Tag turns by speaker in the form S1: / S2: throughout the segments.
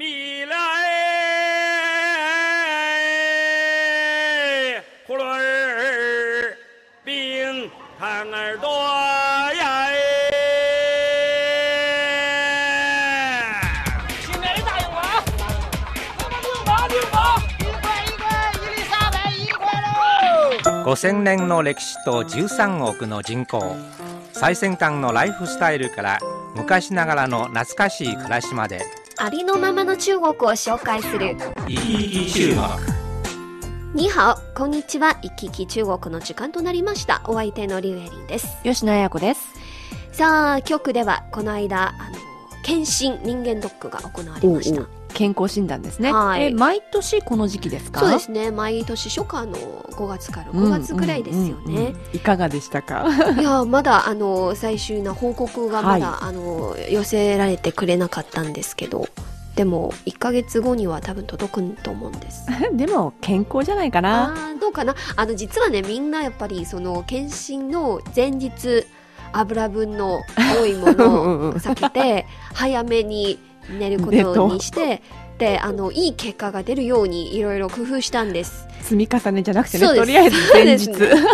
S1: 米来，葫芦儿，冰糖儿多呀！
S2: 新来的大洋娃，六毛六毛，一块一块，伊丽莎白一块喽。
S3: 5000年の歴史と13億の人口最先端のライフスタイルから昔ながらの懐かしい暮らしまで
S4: ありのままの中国を紹介する。
S3: 生き生き中国。
S4: にハオこんにちは。行き来中国の時間となりました。お相手のリュウエリンです。
S5: 吉野彩子です。
S4: さあ局ではこの間あの検診人間ドックが行われました。
S5: おうおう健康診断ですね。
S4: はい
S5: え毎年この時期ですか？
S4: そうですね毎年初夏の5月から5月ぐらいですよね
S5: うんいかがでしたか？
S4: いやまだあの最終な報告がまだ、あの寄せられてくれなかったんですけどでも1ヶ月後には多分届くと思うんです
S5: でも健康じゃないかな。
S4: どうかな？あの実はねみんなやっぱりその検診の前日油分の多いものを避けて早めに寝ることにしてであのいい結果が出るようにいろいろ工夫したんです
S5: 積み重ねじゃなくてね。とりあえず前日。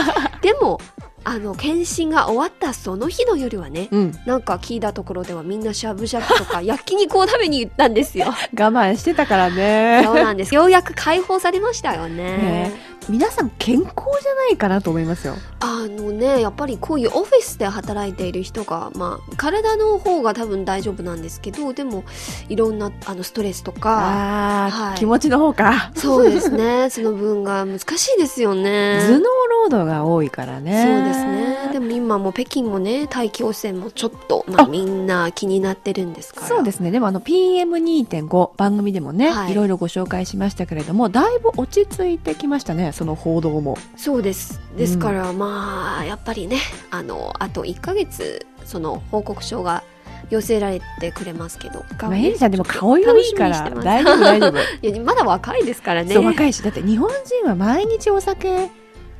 S4: でもあの検診が終わったその日の夜はね
S5: うん。
S4: なんか聞いたところではみんなしゃぶしゃぶとか 焼肉を食べに行ったんですよ
S5: 我慢してたからね
S4: そ。うなんですようやく解放されましたよね
S5: ね皆さん健康じゃないかなと思いますよ。
S4: あのねやっぱりこういうオフィスで働いている人が、まあ、体の方が多分大丈夫なんですけどでもいろんなあのストレスとかはい。
S5: 気持ちの方か。
S4: そうですね。その分が難しいですよね。
S5: 頭脳労働が多いからね。
S4: そうですね。でも今も北京もね大気汚染もちょっと、まあ、
S5: あ。
S4: みんな気になってるんですから。
S5: そうですね。でもあの PM2.5 番組でもね、
S4: はい。
S5: い、ろいろご紹介しましたけれども、だいぶ落ち着いてきましたね、その報道も。
S4: そうです。ですから、まあやっぱりねあのあと1ヶ月その報告書が寄せられてくれますけど。
S5: まあ、エリさんでも顔色いいから。大丈夫大丈夫。
S4: いやまだ若いですからね。
S5: そう若いし、だって日本人は毎日お酒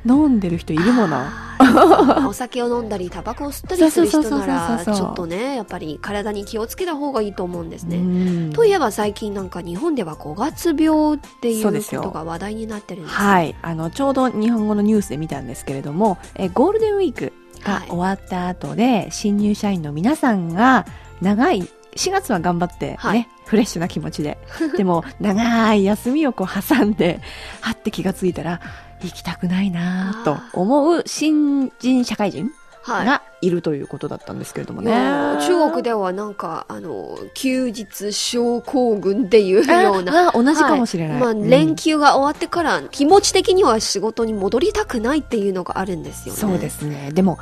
S5: 飲んでる人いるもの？
S4: あーお酒を飲んだりタバコを吸ったりする人ならちょっとねやっぱり体に気をつけた方がいいと思うんですね。
S5: うん。
S4: といえば最近なんか日本では5月病っていうことが話題になってるんです
S5: はい、あのちょうど日本語のニュースで見たんですけれども、えゴールデンウィークが
S4: はい。
S5: 終わった後で、新入社員の皆さんが長い4月は頑張ってね、
S4: はい。
S5: フレッシュな気持ちで。でも長い休みをこう挟んではって気がついたら行きたくないなと思う新人社会人
S4: はい
S5: がいるということだったんですけれどもね。
S4: いや中国ではなんかあの休日症候群っていうような
S5: ああ同じかもしれない。
S4: まあ、
S5: うん
S4: 連休が終わってから気持ち的には仕事に戻りたくないっていうのがあるんですよね。
S5: そうですね。でも、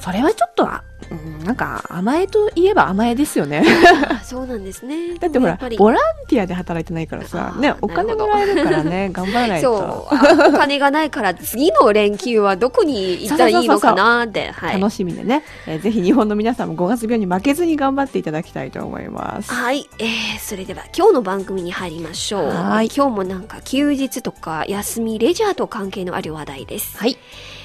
S5: それはちょっと、あうんなんか甘えといえば甘えですよね。
S4: あそうなんですね。
S5: だってほらボランティアで働いてないからさ、ねお金もらえるからね、頑張らないと。
S4: そうあお金がないから次の連休はどこに行ったらいいのかなって はい
S5: 楽しみでね、えーぜひ日本の皆さんも5月病に負けずに頑張っていただきたいと思います。
S4: はい、えー、それでは今日の番組に入りましょう
S5: はい
S4: 今日もなんか休日とか休みレジャーと関係のある話題です、
S5: はい。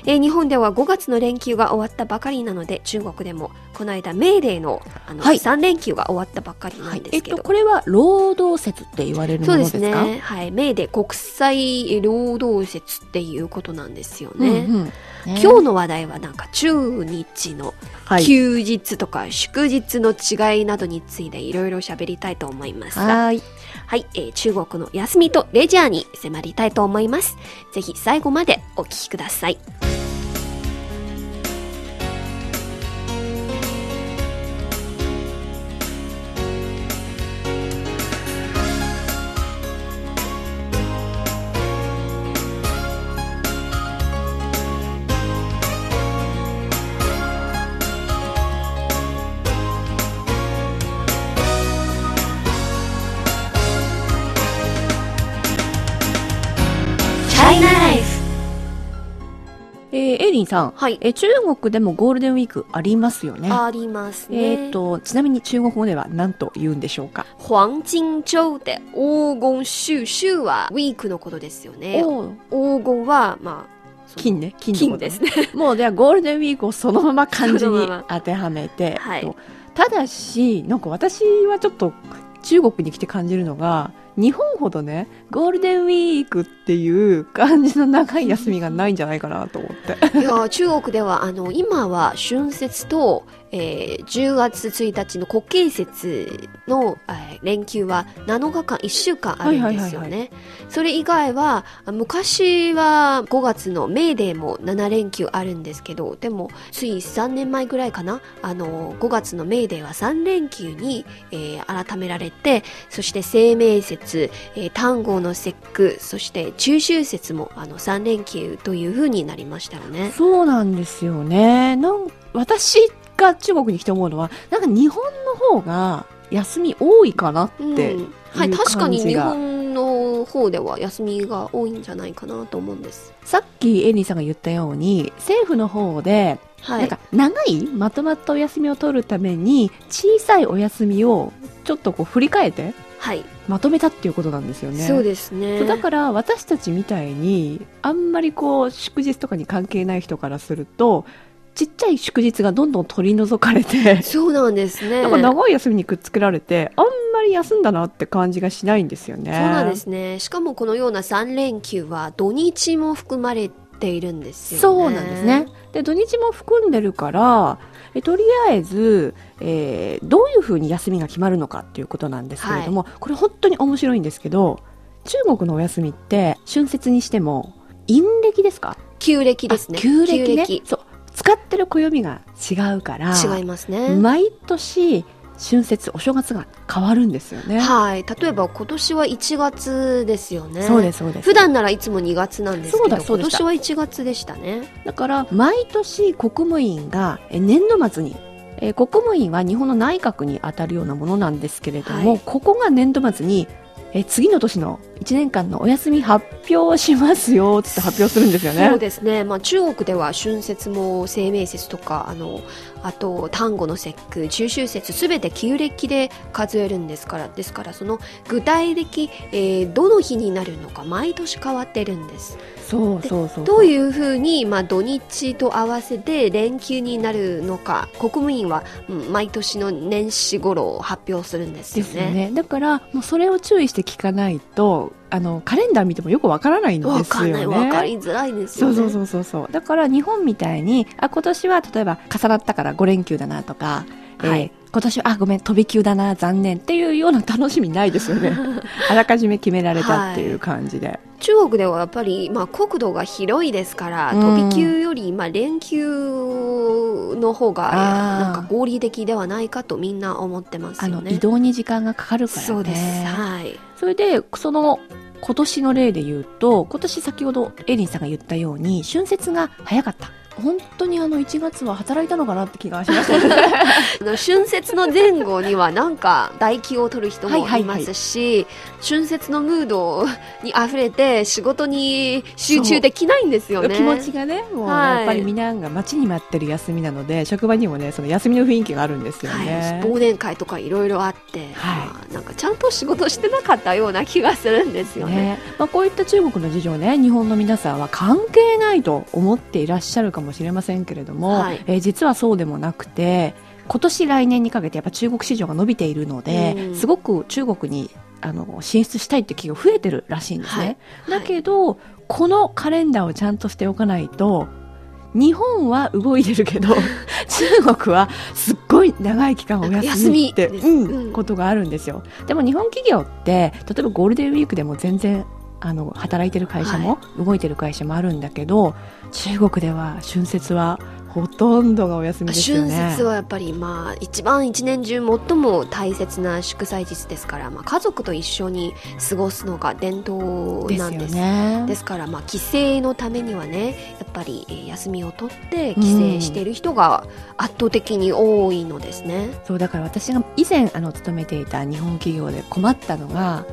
S4: えー日本では5月の連休が終わったばかりなので中国でもこの間メーデーのあの、
S5: はい
S4: 3連休が終わったばっかりなんですけど、
S5: えっと、これは労働節って言われるも
S4: そうで
S5: のですすか
S4: ね。はい。メーデー国際労働節っていうことなんですよね。
S5: うんうんね
S4: 今日の話題はなんか中日の
S5: はい。
S4: 休日とか祝日の違いなどについていろいろ喋りたいと思います。
S5: はい。
S4: はい、えー中国の休みとレジャーに迫りたいと思います。ぜひ最後までお聞きください。
S5: さん、
S4: はい
S5: えー中国でもゴールデンウィークありますよね。
S4: ありますね。
S5: えっ、と、ちなみに中国語では何と言うんでしょうか？
S4: 黄金周で黄金週週はウィークのことですよね。黄金は、まあ、
S5: 金ね。金
S4: 金ですね。
S5: もうではゴールデンウィークをそのまま漢字に当てはめて、
S4: はい
S5: とただしなんか私はちょっと中国に来て感じるのが日本ほどねゴールデンウィークっていう感じの長い休みがないんじゃないかなと思って。
S4: いや中国ではあの今は春節と、えー10月1日の国慶節の、えー連休は7日間1週間あるんですよね、
S5: はいはい
S4: それ以外はあ昔は5月のメーデーも7連休あるんですけどでもつい3年前ぐらいかな。あの5月のメーデーは3連休に、えー改められてそして清明節、えー端午の節句そして中秋節もあの3連休という風になりましたよね
S5: そうなんですよねなん私が中国に来て思うのはなんか日本の方が休み多いかなって、
S4: うんはい、確かに日本の方では休みが多いんじゃないかなと思うんです。
S5: さっきエリーさんが言ったように政府の方で
S4: はい
S5: なんか。長いまとまったお休みを取るために小さいお休みをちょっとこう振り返って
S4: はい。
S5: まとめたっていうことなんですよね。
S4: そうですね。
S5: だから私たちみたいにあんまりこう祝日とかに関係ない人からするとちっちゃい祝日がどんどん取り除かれて、
S4: そうなんですね。
S5: なんか長い休みにくっつけられてあんまり休んだなって感じがしないんですよね。
S4: そうなんですね。しかもこのような3連休は土日も含まれているんですよね。
S5: そうなんですね。。で土日も含んでるからえとりあえず、えーどういうふうに休みが決まるのかっていうことなんですけれども、これ本当に面白いんですけど中国のお休みって春節にしても陰暦ですか？
S4: 旧暦ですね。
S5: あ旧暦ね。
S4: 旧暦。
S5: そう。使ってる暦が違うから
S4: 違いますね。
S5: 毎年春節お正月が変わるんですよね。
S4: はい。例えば今年は1月ですよね。
S5: そうですそうです
S4: 普段ならいつも2月なんですけ
S5: そう
S4: ど、
S5: だそうでした
S4: 今年は1月でしたね。
S5: だから毎年国務院がえ年度末にえー国務院は日本の内閣に当たるようなものなんですけれども、
S4: はい
S5: ここが年度末にえー次の年の1年間のお休み発表しますよって発表するんですよね。
S4: そうですね、まあ、中国では春節も清明節とかあのあと端午の節句中秋節すべて旧暦で数えるんですからですからその具体的、えーどの日になるのか毎年変わってるんです
S5: そうそうそう
S4: どういうふうに、まあ、土日と合わせて連休になるのか国務院は、うん毎年の年始頃発表するんです
S5: で
S4: よね。
S5: ね。だからもうそれを注意して聞かないとあのカレンダー見てもよくわからないんですよね。
S4: わかりづらいですよね。
S5: そうそうそうそうそうだから日本みたいにあ今年は例えば重なったから5連休だなとか、
S4: はい
S5: えー今年はあごめん飛び級だな残念っていうような楽しみないですよね。あらかじめ決められたっていう感じで、
S4: 中国ではやっぱり、まあ、国土が広いですから、
S5: うん。
S4: 飛び級より、まあ、連休の方がなんか合理的ではないかとみんな思ってます
S5: あ
S4: よね。
S5: の移動に時間がかかるからね。
S4: そうです。はい。
S5: それでその今年の例で言うと今年先ほどエリンさんが言ったように春節が早かった本当にあの1月は働いたのかなって気がしましたね
S4: あの春節の前後にはなんか代休を取る人も
S5: はい
S4: ますし、春節のムードに溢れて仕事に集中できないんですよね。
S5: 気持ちがねもう
S4: はい。
S5: やっぱりみんなが待ちに待ってる休みなので職場にもねその休みの雰囲気があるんですよね、
S4: はい、忘年会とかいろいろあって、
S5: はい。
S4: まあなんかちゃんと仕事してなかったような気がするんですよね。
S5: ね。まあ、こういった中国の事情ね日本の皆さんは関係ないと思っていらっしゃるかもしれませんけれども、
S4: はい。
S5: えー実はそうでもなくて今年来年にかけてやっぱ中国市場が伸びているので、
S4: うん。
S5: すごく中国にあの進出したいって企業増えてるらしいんですね。
S4: はい。
S5: だけど、このカレンダーをちゃんとしておかないと日本は動いてるけど 中国はすっごい長い期間お休みって、うんことがあるんですよ。でも日本企業って例えばゴールデンウィークでも全然あの働いてる会社も、動いてる会社もあるんだけど中国では春節はほとんどがお休みですよ
S4: 春
S5: ね
S4: 節はやっぱりまあ一番一年中最も大切な祝祭日ですから、まあ、家族と一緒に過ごすのが伝統なんです。
S5: ね
S4: ですから、まあ、帰省のためにはねやっぱりえー休みを取って帰省している人が圧倒的に多いのですね。
S5: そうだから私が以前あの勤めていた日本企業で困ったのが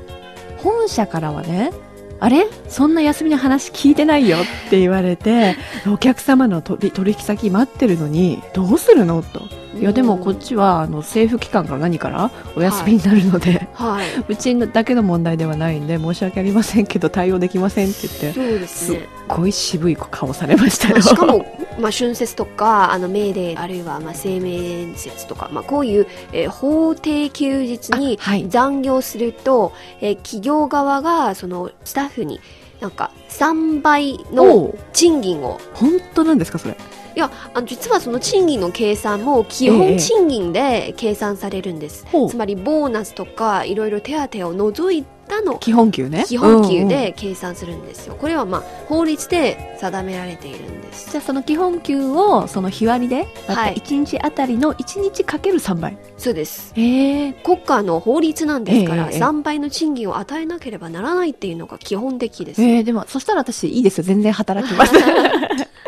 S5: 本社からはねあれ？そんな休みの話聞いてないよって言われて お客様の取取引先待ってるのにどうするの？と。いやでもこっちはあの政府機関から何から？お休みになるので、
S4: はい、
S5: うちだけの問題ではないんで申し訳ありませんけど対応できませんって言って
S4: そうです
S5: すっ
S4: ね。
S5: ごい渋い顔されましたよ。
S4: まあしかも まあ、春節とか、あの、メーデー、あるいは、まあ、生命節とか、まあ、こういう、えー法定休日に残業すると、えー企業側が、その、スタッフに、なんか、3倍
S5: お
S4: の
S5: う。
S4: 賃金を、
S5: 本当なんですかそれ？
S4: いや、あの、実はその賃金の計算も、基本賃金で計算されるんです。
S5: ほう。
S4: つまり、ボーナスとか、いろいろ手当を除いたの
S5: 基本給ね
S4: 基本給で計算するんですよ。これはまあ法律で定められているんです。
S5: じゃあその基本給をその日割りで
S4: はい
S5: 1日あたりの1日かける3倍
S4: そうです。
S5: へえ
S4: 国家の法律なんですから、
S5: ええええ
S4: 3倍の賃金を与えなければならないっていうのが基本的です。
S5: えー、でもそしたら私いいですよ全然働きます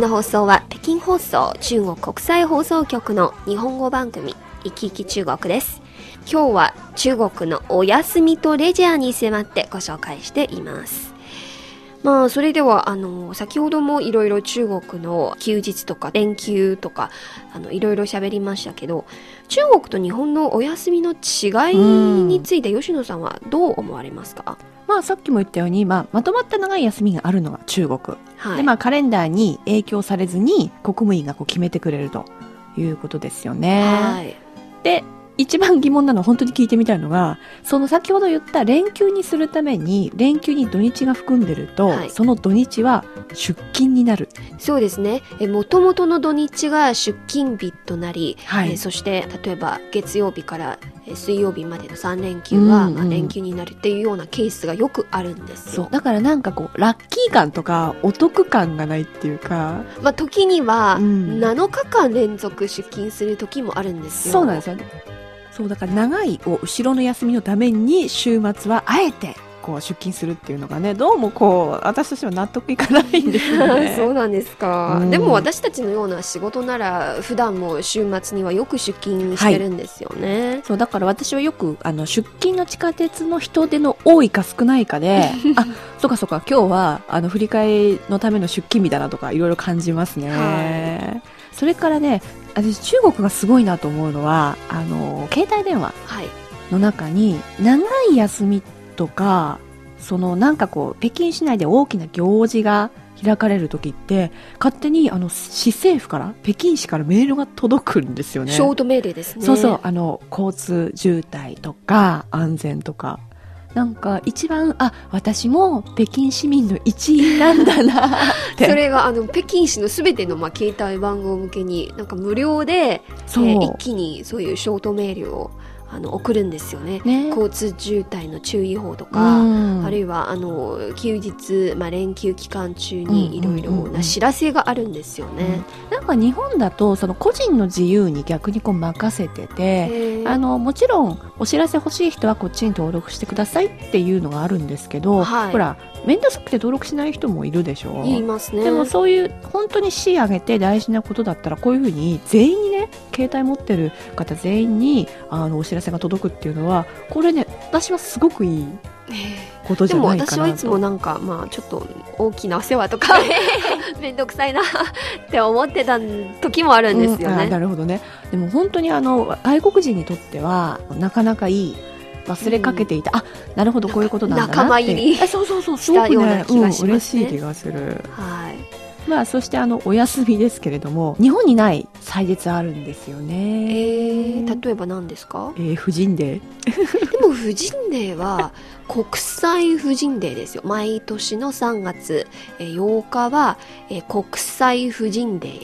S4: の放送は北京放送中国国際放送局の日本語番組「いきいき中国」です。今日は中国のお休みとレジャーに迫ってご紹介しています。まあ、それでは、あの、先ほどもいろいろ中国の休日とか連休とか、あの、いろいろ喋りましたけど、中国と日本のお休みの違いについて吉野さんはどう思われますか？
S5: まあさっきも言ったように、まあ、まとまった長い休みがあるのが中国、
S4: はい。
S5: でまあカレンダーに影響されずに国務院がこう決めてくれるということですよね、
S4: はい。
S5: で一番疑問なのは本当に聞いてみたいのがその先ほど言った連休にするために連休に土日が含んでると、
S4: はい。
S5: その土日は出勤になる。
S4: そうですね。え、元々の土日が出勤日となり、
S5: はい。
S4: えそして、例えば月曜日からえ水曜日までの3連休は、
S5: うんうん
S4: まあ、連休になるっていうようなケースがよくあるんですよ。
S5: そう。だからなんかこうラッキー感とかお得感がないっていうか。
S4: まあ、時には、
S5: うん。
S4: 7日間連続出勤する時もあるんですよ。
S5: そうなんですよねそうだから長いこう後ろの休みのために週末はあえてこう出勤するっていうのがねどうもこう私としては納得いかないんですよね。
S4: そうなんですか、
S5: うん。
S4: でも私たちのような仕事なら普段も週末にはよく出勤してるんですよね、
S5: そうだから私はよくあの出勤の地下鉄の人手の多いか少ないかで あそうかそうか今日はあの振り替えのための出勤日だなとかいろいろ感じますね、
S4: は
S5: それからね私中国がすごいなと思うのはあの携帯電話
S4: はい。
S5: の中に長い休みとかそのなんかこう北京市内で大きな行事が開かれる時って勝手にあの市政府から北京市からメールが届くんですよね。
S4: ショート命令ですね。
S5: そうそう、あの、交通渋滞とか、安全とか。なんか、一番、あ、私も北京市民の一員なんだなって。
S4: それがあの北京市のすべてのまあ携帯番号向けになんか無料で。えー一気にそういうショートメールをあの送るんですよね。
S5: ね。
S4: 交通渋滞の注意報と
S5: う
S4: か、
S5: ん
S4: あるいはあの休日、まあ、連休期間中
S5: うん
S4: にいろいろ
S5: うんうんう
S4: なん知らせがあるんですよね。
S5: なんか日本だと、その個人の自由に逆にこう任せてて、あの、もちろん、お知らせ欲しい人はこっちに登録してくださいっていうのがあるんですけど、
S4: はい
S5: ほら、めんどくて登録しない人もいるでしょ
S4: 言いますね。
S5: でもそういう本当に市上げて大事なことだったらこういうふうに全員にね携帯持ってる方全員にあのお知らせが届くっていうのはこれね私はすごくいい
S4: え
S5: ことじゃないかなと。
S4: 私はいつもなんかまあちょっと大きなお世話とか めんどくさいなって思ってた時もあるんですよ
S5: うん。なるほどね。でも本当にあの外国人にとってはなかなかいい。忘れかけていた、あなるほどこういうことなんだなって。
S4: 仲間入り
S5: あそうそうそうすごくね
S4: 気がし
S5: うん、嬉しい気がする。
S4: はい。
S5: まあそしてあのお休みですけれども日本にない祭日あるんですよ
S4: え
S5: ね
S4: ー、例えば何ですか？
S5: えー婦人デー。
S4: でも婦人デーは国際婦人デーですよ。毎年の3月。えー8日は、えー国際婦人デー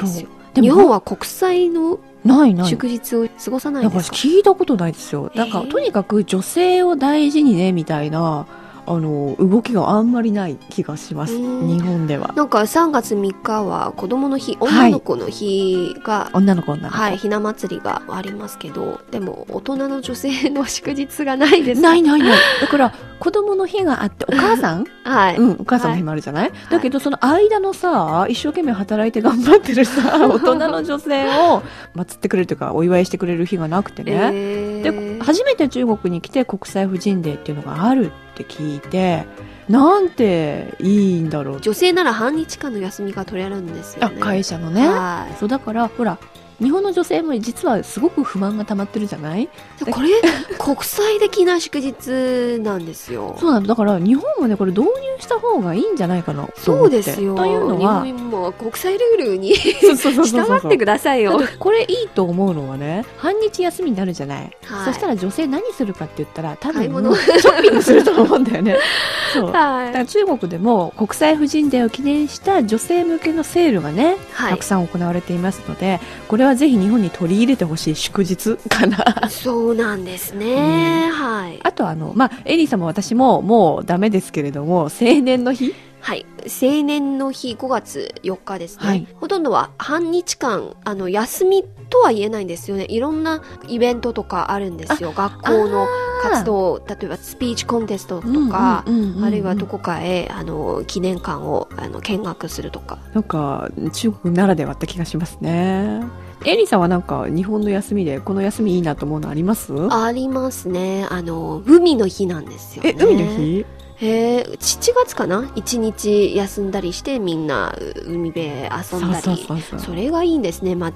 S4: ですよ。
S5: でも
S4: 日本は国際の
S5: ないない。
S4: 祝日を過ごさない
S5: なん
S4: ですか
S5: 聞いたことないですよ。なんか、
S4: えー。
S5: とにかく女性を大事にね、みたいな、あの動きがあんまりない気がします。
S4: うん。
S5: 日本では。
S4: なんか3月3日は子供の日、女の子の日が、
S5: 女の子女の子、
S4: はい、ひな祭りがありますけど、でも大人の女性の祝日がないです。
S5: ないないない。だから子供の日があって お母さん？
S4: はい。
S5: うん、お母さんの日もあるじゃない、だけどその間のさ一生懸命働いて頑張ってるさ 大人の女性を祀ってくれるというかお祝いしてくれる日がなくてね、
S4: え
S5: で
S4: ー
S5: 初めて中国に来て国際婦人デーっていうのがあるって聞いてなんていいんだろう。
S4: 女性なら半日間の休みが取れるんですよ
S5: あ
S4: ね。
S5: 会社のね。
S4: はい。
S5: そうだからほら日本の女性も実はすごく不満が溜まってるじゃない？
S4: でこれ、国際的な祝日なんですよ。
S5: そうなのだ。から日本もねこれ導入した方がいいんじゃないかなと
S4: そうですよ。
S5: というのは
S4: 日本も国際ルールに従ってくださいよ。
S5: これいいと思うのはね半日休みになるじゃない、
S4: はい。
S5: そしたら女性何するかって言ったら多分 ショッピングすると思うんだよね。そう。だか
S4: は
S5: ら中国でも国際婦人デーを記念した女性向けのセールがね、
S4: はい。
S5: たくさん行われていますのでこれはぜひ日本に取り入れてほしい祝日かな
S4: そうなんですね。はい。
S5: あとあのまあエリーさんも私ももうダメですけれども青年の日？
S4: はい。青年の日5月4日ですね。
S5: はい
S4: ほとんどは半日間、あの、休みとは言えないんですよね。いろんなイベントとかあるんですよ。学校の活動、例えばスピーチコンテストとか、
S5: うんうんうんうん
S4: あるいはどこかへ、あの、記念館を、あの、見学するとか。
S5: なんか中国ならではって気がしますねエリーさんはなんか日本の休みでこの休みいいなと思うのあります？
S4: ありますね。あの、海の日なんですよね。
S5: え海の日？
S4: へえ、7月かな？一日休んだりしてみんなう海辺遊んだり。
S5: そ
S4: れがいいんですね。まあ、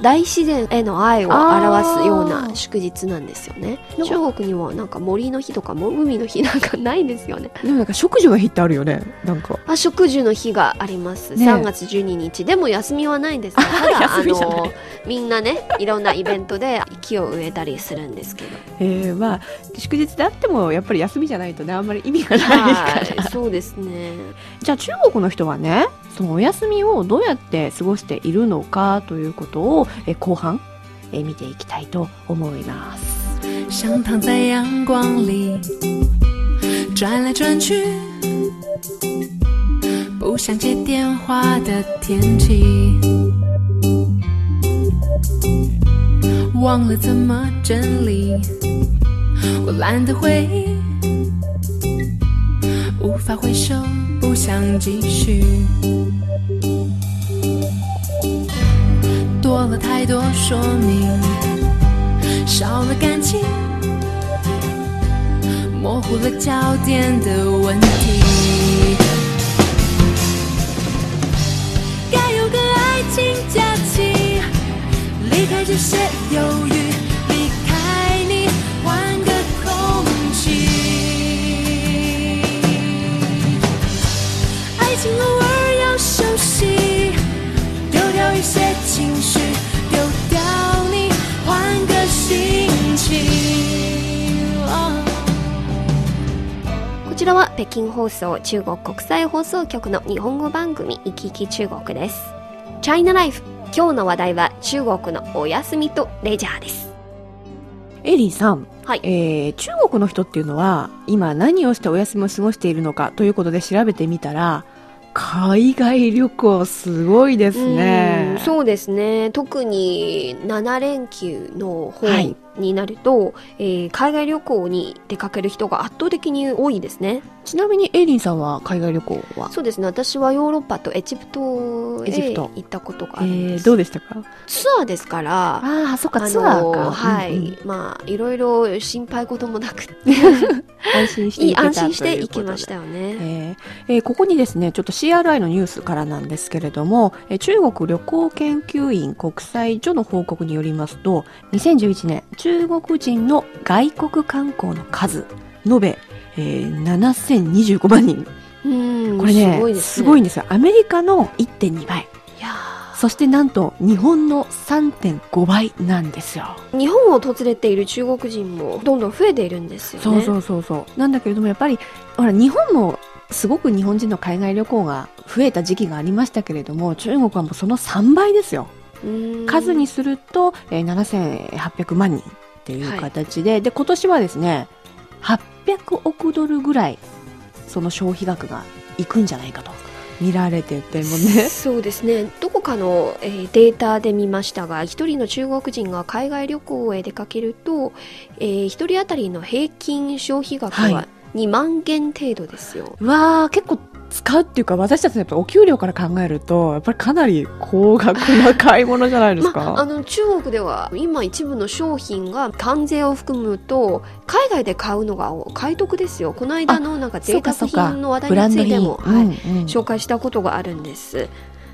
S4: 大自然への愛を表すような祝日なんですよね。中国にはなんか森の日とかも海の日なんかないんですよね。
S5: でもなんか食事の日ってあるよねなんか
S4: あ、植樹の日があります。
S5: ね
S4: 3月12日。でも休みはないんですね。ただ、あの、みんなね、いろんなイベントで木を植えたりするんですけど。
S5: えー、まあ祝日であってもやっぱり休みじゃないとねあんまり意味がないですから、
S4: はい、そうですね。
S5: じゃあ中国の人はねそのお休みをどうやって過ごしているのかということをえ後半え見ていきたいと思います。
S6: 想躺在阳光里转来转去，不想接电话的天气，忘了怎么整理，我懒得回忆，无法回首，不想继续，多了太多说明。少了感情，模糊了焦点的问题。
S4: 北京放送中国国際放送局の日本語番組「いきいき中国」です。チャイナライフ今日の話題は中国のお休みとレジャーです。
S5: エリーさん、
S4: はい
S5: えー中国の人っていうのは今何をしてお休みを過ごしているのかということで調べてみたら海外旅行すごいですね
S4: うんそうですね特に7連休の方
S5: はい
S4: になると、えー海外旅行に出かける人が圧倒的に多いですね。
S5: ちなみにエリーさんは海外旅行は？
S4: そうですね。私はヨーロッパとエジプトへ行ったことが
S5: え
S4: あるんです、
S5: ー、どうでしたか？
S4: ツアーですから。
S5: ああそっかツアーか、
S4: はい、
S5: うんうん。
S4: まあいろいろ心配事もなく。て
S5: 安心して
S4: い安心して行きましたよね、
S5: えーえーここにですね、ちょっと CRI のニュースからなんですけれども、えー中国旅行研究院国際所の報告によりますと、2011年、中国人の外国観光の数、延べ、えー7025万人。
S4: うん
S5: これね、
S4: すごいですね
S5: すごいんですよ。アメリカの1.2倍。
S4: いや
S5: そしてなんと、日本の3.5倍なんですよ。
S4: ー日本を訪れている中国人もどんどん増えているんですよね
S5: そうそうそうそう。なんだけれども、やっぱり、ほら、日本も、すごく日本人の海外旅行が増えた時期がありましたけれども、中国はもうその3倍ですよ。
S4: うん。
S5: 数にすると、えー7800万人っていう形で、で、今年はですね、800億ドルぐらいその消費額がいくんじゃないかと見られててもね。
S4: そうですね。どこかの、えーデータで見ましたが一人の中国人が海外旅行へ出かけると、えー、一人当たりの平均消費額
S5: は
S4: は2万元程度ですよ、
S5: うわー結構使うっていうか私たちのやっぱお給料から考えるとやっぱりかなり高額な買い物じゃないですか。
S4: まあ、あの中国では今一部の商品が関税を含むと海外で買うのが買い得ですよ。この間のなんか贅沢品の話題についても、はい
S5: うんうん。
S4: 紹介したことがあるんです、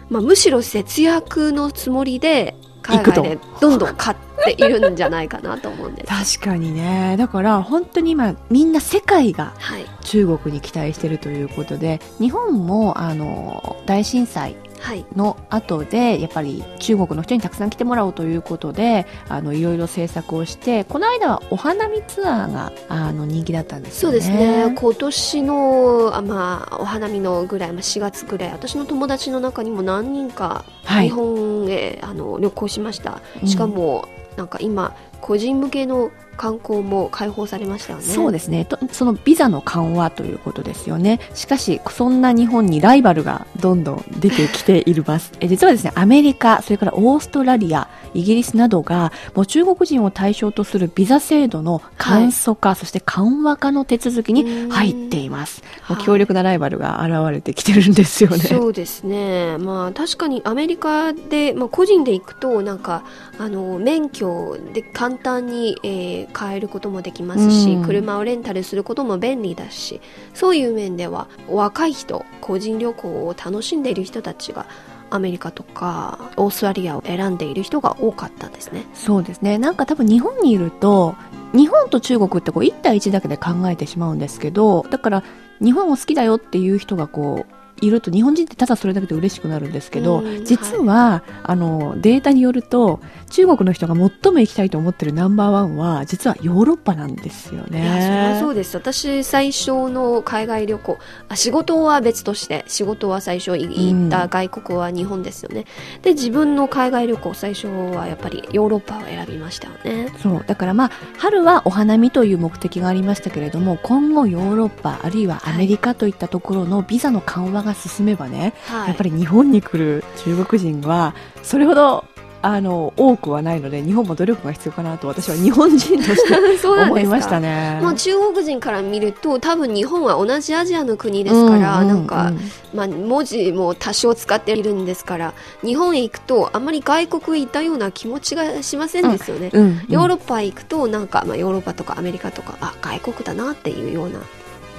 S4: まあ、むしろ節約のつもりで海外でどんどん買っているんじゃないかなと思うんです。
S5: 確かにね。だから本当に今みんな世界が
S4: はい。
S5: 中国に期待してるということで日本もあの大震災
S4: はい
S5: の後でやっぱり中国の人にたくさん来てもらおうということであのいろいろ政策をしてこの間はお花見ツアーがあの人気だったんですよね。
S4: そうですね。今年のあ、まあ、お花見のぐらい、まあ、4月ぐらい私の友達の中にも何人か
S5: はい。
S4: 日本へ、あの旅行しました。
S5: うん
S4: しかも、なんか今個人向けの観光も開放されましたよね。
S5: そうですね。とそのビザの緩和ということですよね。しかしそんな日本にライバルがどんどん出てきています え実はですねアメリカそれからオーストラリアイギリスなどがもう中国人を対象とするビザ制度の簡素化、そして緩和化の手続きに入っています。もう
S4: はい
S5: 強力なライバルが現れてきてるんですよね、
S4: そうですね、まあ、確かにアメリカで、まあ、個人で行くとなんかあの免許で簡単に、えー変えることもできますし、
S5: うん
S4: 車をレンタルすることも便利だしそういう面では若い人個人旅行を楽しんでいる人たちがアメリカとかオーストラリアを選んでいる人が多かったですね。
S5: そうですねなんか多分日本にいると日本と中国ってこう1対1だけで考えてしまうんですけどだから日本を好きだよっていう人がこういると日本人ってただそれだけで嬉しくなるんですけど、
S4: うん
S5: 実は、あのデータによると中国の人が最も行きたいと思ってるナンバーワンは実はヨーロッパなんですよね。
S4: いやそれはそうです。私最初の海外旅行あ仕事は別として仕事は最初い行った外国は日本ですよね、で自分の海外旅行最初はやっぱりヨーロッパを選びましたよね。
S5: そう。だからまあ春はお花見という目的がありましたけれども今後ヨーロッパあるいはアメリカといったところのビザの緩和が進めばね、
S4: はい。
S5: やっぱり日本に来る中国人はそれほどあの多くはないので日本も努力が必要かなと私は日本人として 思いましたね。
S4: まあ、中国人から見ると多分日本は同じアジアの国ですから、
S5: うう
S4: なんか
S5: う、
S4: まあ、文字も多少使っているんですから日本へ行くとあんまり外国行ったような気持ちがしませんですよね、
S5: うんうん。
S4: ヨーロッパへ行くとなんか、まあ、ヨーロッパとかアメリカとかあ外国だなっていうような。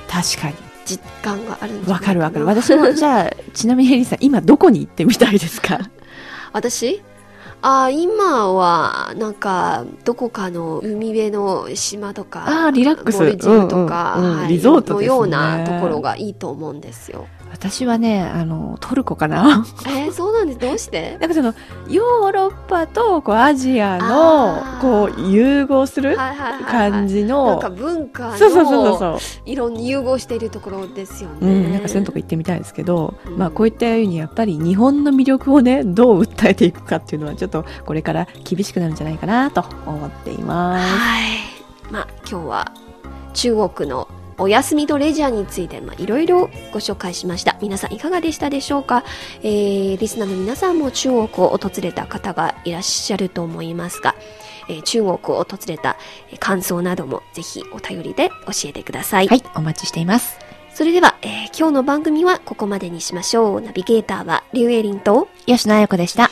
S5: 確かに
S4: 実感があるん
S5: わかるわかる。私もじゃあちなみにヘリーさん今どこに行ってみたいですか？
S4: 私？あ今はなんかどこかの海辺の島とか
S5: あーリラックス。
S4: モルディブとか、
S5: うんうんうん。
S4: はい
S5: リゾートね。
S4: のようなところがいいと思うんですよ
S5: 私はねあのトルコかな。
S4: えー、そうなんです。どうして？
S5: なんかそのヨーロッパとこうアジアのこう融合する
S4: はいはいはいはい
S5: 感じ
S4: なん
S5: の
S4: か文化
S5: そうそうそうそ
S4: の
S5: う。
S4: いろんに融合しているところですよね、
S5: うん、なんかそういうとこ行ってみたいですけど、
S4: うん。
S5: まあこういったようにやっぱり日本の魅力をねどう訴えていくかっていうのはちょっとこれから厳しくなるんじゃないかなと思っています。
S4: はい。まあ今日は中国のお休みとレジャーについてまあいろいろご紹介しました皆さんいかがでしたでしょうか、えー、リスナーの皆さんも中国を訪れた方がいらっしゃると思いますが、えー中国を訪れたえー感想などもぜひお便りで教えてください、
S5: はい、お待ちしています。
S4: それでは、えー今日の番組はここまでにしましょうナビゲーターはリュウエリンと
S5: 吉野彩子でした。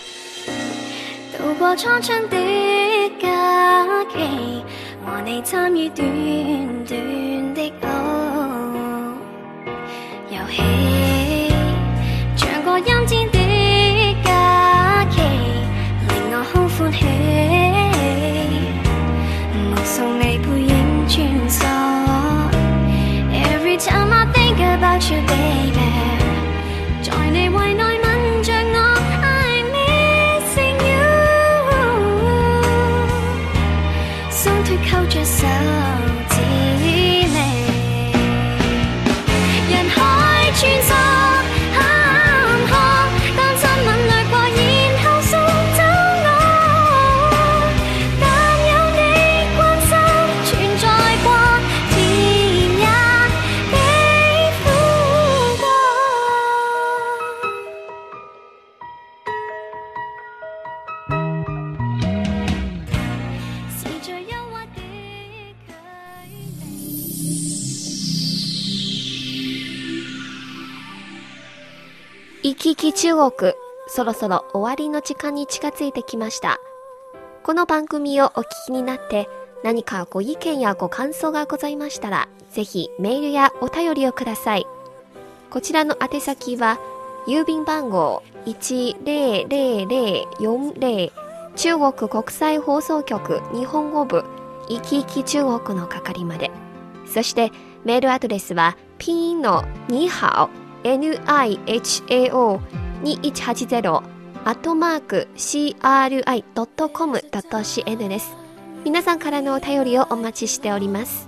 S6: 度過蒼蒼的假期，和你參與短短的哦遊戲，行
S4: き来中国、そろそろ終わりの時間に近づいてきました。この番組をお聞きになって何かご意見やご感想がございましたら、ぜひメールやお便りをください。こちらの宛先は、郵便番号10040中国国際放送局日本語部いきいき中国の係まで。そしてメールアドレスはピン音のに好 nihao2180 アットマーク cri.com.cn です。皆さんからのお便りをお待ちしております。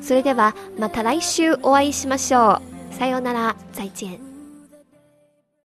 S4: それではまた来週お会いしましょう。さようなら、再见。